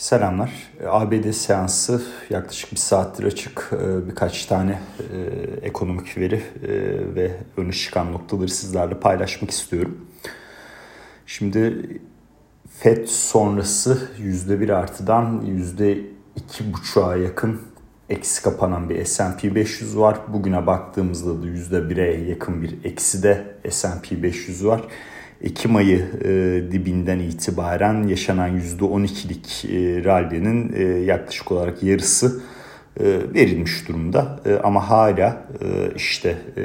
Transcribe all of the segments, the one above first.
Selamlar. ABD seansı yaklaşık bir saattir açık. Ee, birkaç tane e, ekonomik veri e, ve öne çıkan noktaları sizlerle paylaşmak istiyorum. Şimdi FED sonrası %1 artıdan %2,5'a yakın eksi kapanan bir S&P 500 var. Bugüne baktığımızda da %1'e yakın bir eksi de S&P 500 var. Ekim ayı e, dibinden itibaren yaşanan %12'lik e, rally'nin e, yaklaşık olarak yarısı e, verilmiş durumda. E, ama hala e, işte e,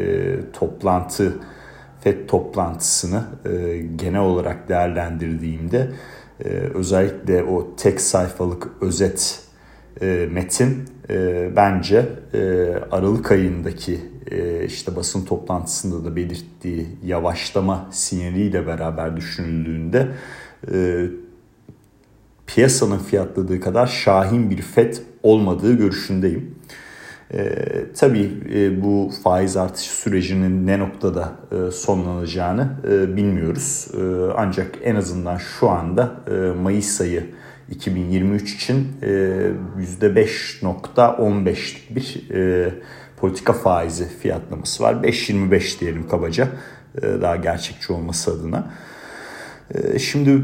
toplantı FED toplantısını e, genel olarak değerlendirdiğimde e, özellikle o tek sayfalık özet e, metin e, bence e, Aralık ayındaki e, işte basın toplantısında da belirttiği yavaşlama sinyaliyle beraber düşünüldüğünde e, piyasanın fiyatladığı kadar şahin bir FED olmadığı görüşündeyim. E, tabii e, bu faiz artışı sürecinin ne noktada e, sonlanacağını e, bilmiyoruz. E, ancak en azından şu anda e, Mayıs ayı 2023 için e, %5.15'lik bir e, politika faizi fiyatlaması var. 5.25 diyelim kabaca e, daha gerçekçi olması adına. E, şimdi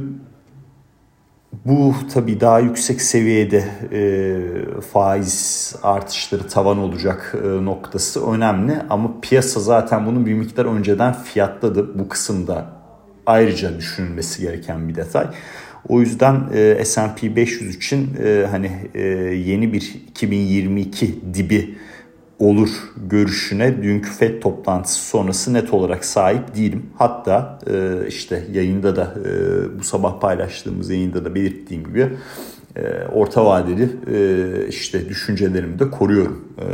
bu tabii daha yüksek seviyede e, faiz artışları tavan olacak e, noktası önemli ama piyasa zaten bunu bir miktar önceden fiyatladı. Bu kısımda ayrıca düşünülmesi gereken bir detay. O yüzden e, S&P 500 için e, hani e, yeni bir 2022 dibi olur görüşüne dünkü FED toplantısı sonrası net olarak sahip değilim. Hatta e, işte yayında da e, bu sabah paylaştığımız yayında da belirttiğim gibi e, orta vadeli e, işte düşüncelerimi de koruyorum. E,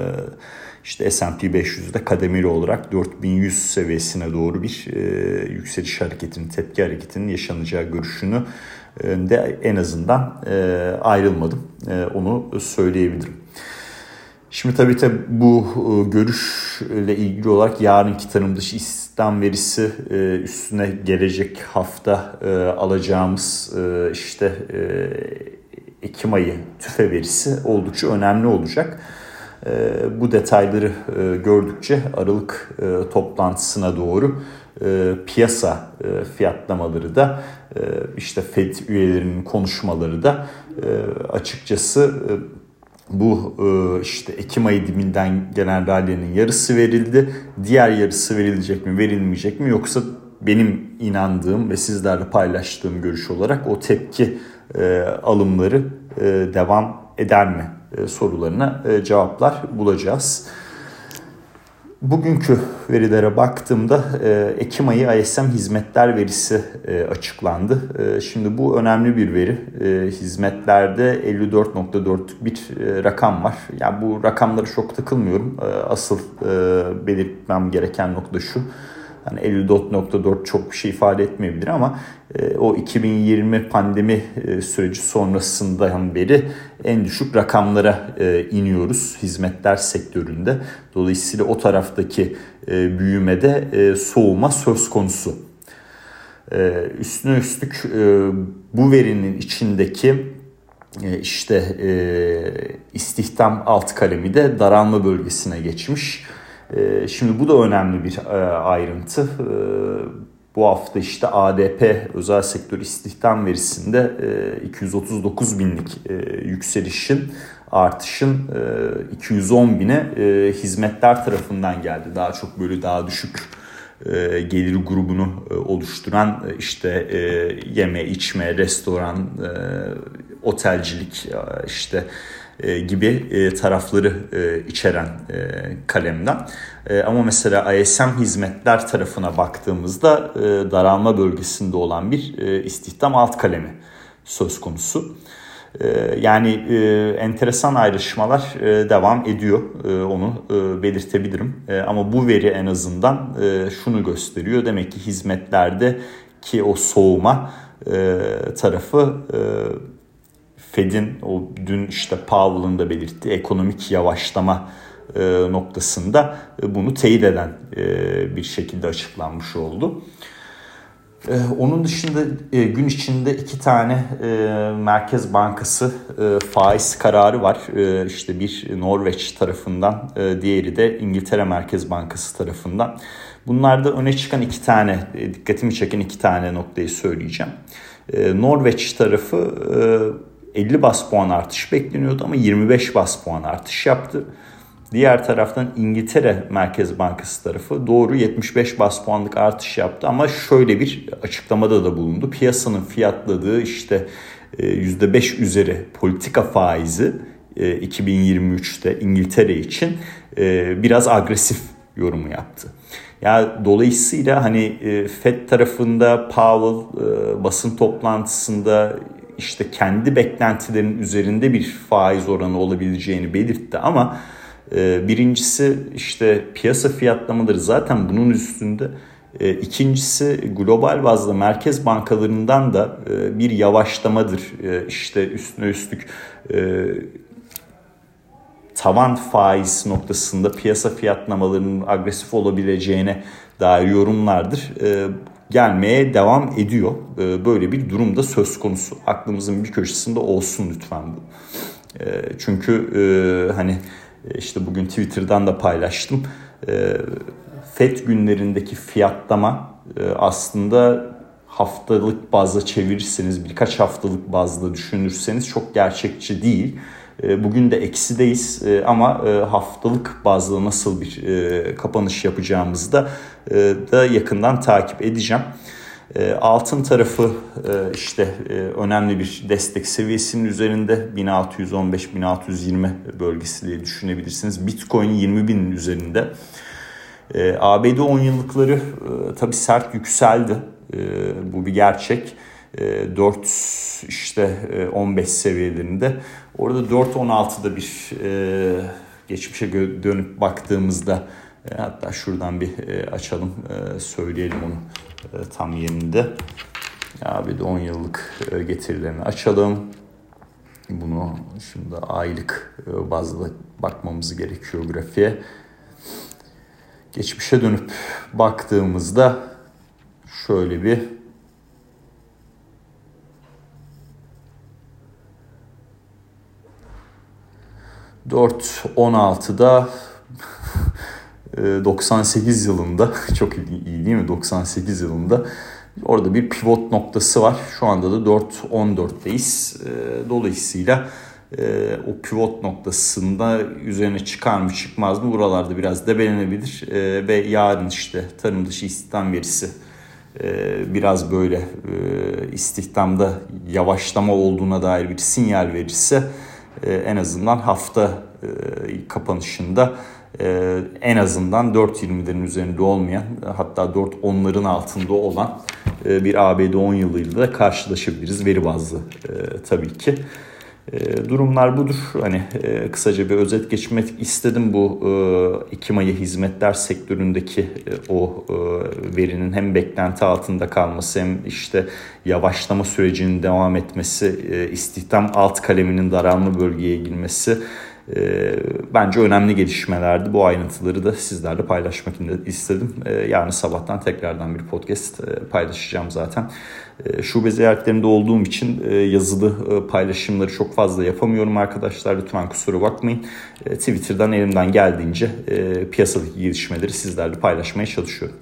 işte S&P 500'de kademeli olarak 4100 seviyesine doğru bir e, yükseliş hareketinin, tepki hareketinin yaşanacağı görüşünü de en azından e, ayrılmadım. E, onu söyleyebilirim. Şimdi tabii tabii bu e, görüşle ilgili olarak yarınki tanım dışı istihdam verisi üstüne gelecek hafta alacağımız işte Ekim ayı tüfe verisi oldukça önemli olacak. Bu detayları gördükçe Aralık toplantısına doğru piyasa fiyatlamaları da işte Fed üyelerinin konuşmaları da açıkçası bu e, işte Ekim ayı diminden gelen rally'nin yarısı verildi. Diğer yarısı verilecek mi verilmeyecek mi yoksa benim inandığım ve sizlerle paylaştığım görüş olarak o tepki e, alımları e, devam eder mi sorularına cevaplar bulacağız. Bugünkü verilere baktığımda e, Ekim ayı ISM hizmetler verisi e, açıklandı. E, şimdi bu önemli bir veri. Hizmetlerde 54.4'lük bir rakam var. Yani bu rakamları çok takılmıyorum. Asıl belirtmem gereken nokta şu. Hani 54.4 çok bir şey ifade etmeyebilir ama e, o 2020 pandemi e, süreci sonrasından beri en düşük rakamlara e, iniyoruz hizmetler sektöründe. Dolayısıyla o taraftaki e, büyümede e, soğuma söz konusu. E, üstüne üstlük e, bu verinin içindeki e, işte e, istihdam alt kalemi de daralma bölgesine geçmiş. Şimdi bu da önemli bir e, ayrıntı. Bu hafta işte ADP özel sektör istihdam verisinde 239 e, binlik e, yükselişin artışın 210 bine hizmetler tarafından geldi. Daha çok böyle daha düşük gelir grubunu oluşturan işte yeme, içme, restoran, otelcilik işte e, gibi e, tarafları e, içeren kalemden. Ama mesela ISM hizmetler tarafına baktığımızda daralma bölgesinde olan bir istihdam alt kalemi söz konusu. Yani enteresan ayrışmalar devam ediyor onu belirtebilirim. Ama bu veri en azından şunu gösteriyor. Demek ki hizmetlerde ki o soğuma tarafı Fed'in o dün işte Powell'ın da belirttiği ekonomik yavaşlama e, noktasında e, bunu teyit eden e, bir şekilde açıklanmış oldu. Onun dışında gün içinde iki tane Merkez Bankası faiz kararı var. İşte bir Norveç tarafından, diğeri de İngiltere Merkez Bankası tarafından. Bunlarda öne çıkan iki tane, dikkatimi çeken iki tane noktayı söyleyeceğim. Norveç tarafı 50 bas puan artış bekleniyordu ama 25 bas puan artış yaptı. Diğer taraftan İngiltere Merkez Bankası tarafı doğru 75 bas puanlık artış yaptı ama şöyle bir açıklamada da bulundu. Piyasanın fiyatladığı işte %5 e, üzeri politika faizi 2023'te e, İngiltere için e, biraz agresif yorumu yaptı. Ya yani dolayısıyla hani Fed tarafında Powell basın toplantısında işte kendi beklentilerinin üzerinde bir faiz oranı olabileceğini belirtti ama ee, birincisi işte piyasa fiyatlamaları zaten bunun üstünde. Ee, ikincisi global bazda merkez bankalarından da e, bir yavaşlamadır. Ee, işte üstüne üstlük e, tavan faiz noktasında piyasa fiyatlamalarının agresif olabileceğine dair yorumlardır. Gelmeye devam ediyor. Böyle bir durumda söz konusu. Aklımızın bir köşesinde olsun lütfen bu. Çünkü hani e, işte bugün Twitter'dan da paylaştım. E, FED günlerindeki fiyatlama e, aslında haftalık bazda çevirirseniz birkaç haftalık bazda düşünürseniz çok gerçekçi değil. Bugün de eksideyiz ama haftalık bazda nasıl bir kapanış yapacağımızı da, da yakından takip edeceğim. Altın tarafı e, işte e, önemli bir destek seviyesinin üzerinde 1615-1620 bölgesi diye düşünebilirsiniz. Bitcoin 20 binin üzerinde. ABD 10 yıllıkları e, tabi sert yükseldi. Bu bir gerçek. 4 işte 15 seviyelerinde. Orada 4.16'da bir geçmişe dönüp baktığımızda hatta şuradan bir açalım söyleyelim onu e, tam yerinde. Ya bir de 10 yıllık e, getirilerini açalım. Bunu şimdi aylık e, bazda bakmamız gerekiyor grafiğe. Geçmişe dönüp baktığımızda şöyle bir Dört on altıda 98 yılında çok iyi, değil mi? 98 yılında orada bir pivot noktası var. Şu anda da 4.14'teyiz. Dolayısıyla o pivot noktasında üzerine çıkar mı çıkmaz mı buralarda biraz debelenebilir ve yarın işte tarım dışı istihdam verisi biraz böyle istihdamda yavaşlama olduğuna dair bir sinyal verirse en azından hafta kapanışında e, en azından 4.20'lerin üzerinde olmayan hatta 4.10'ların altında olan e, bir ABD 10 yılıyla da karşılaşabiliriz veri bazlı e, tabii ki. E, durumlar budur. Hani e, kısaca bir özet geçmek istedim bu e, 2 Mayı hizmetler sektöründeki e, o e, verinin hem beklenti altında kalması hem işte yavaşlama sürecinin devam etmesi, e, istihdam alt kaleminin daralma bölgeye girmesi e, bence önemli gelişmelerdi. Bu ayrıntıları da sizlerle paylaşmak istedim. E, yarın sabahtan tekrardan bir podcast e, paylaşacağım zaten. E, şube ziyaretlerinde olduğum için e, yazılı e, paylaşımları çok fazla yapamıyorum arkadaşlar. Lütfen kusura bakmayın. E, Twitter'dan elimden geldiğince e, piyasadaki gelişmeleri sizlerle paylaşmaya çalışıyorum.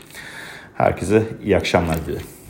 Herkese iyi akşamlar dilerim.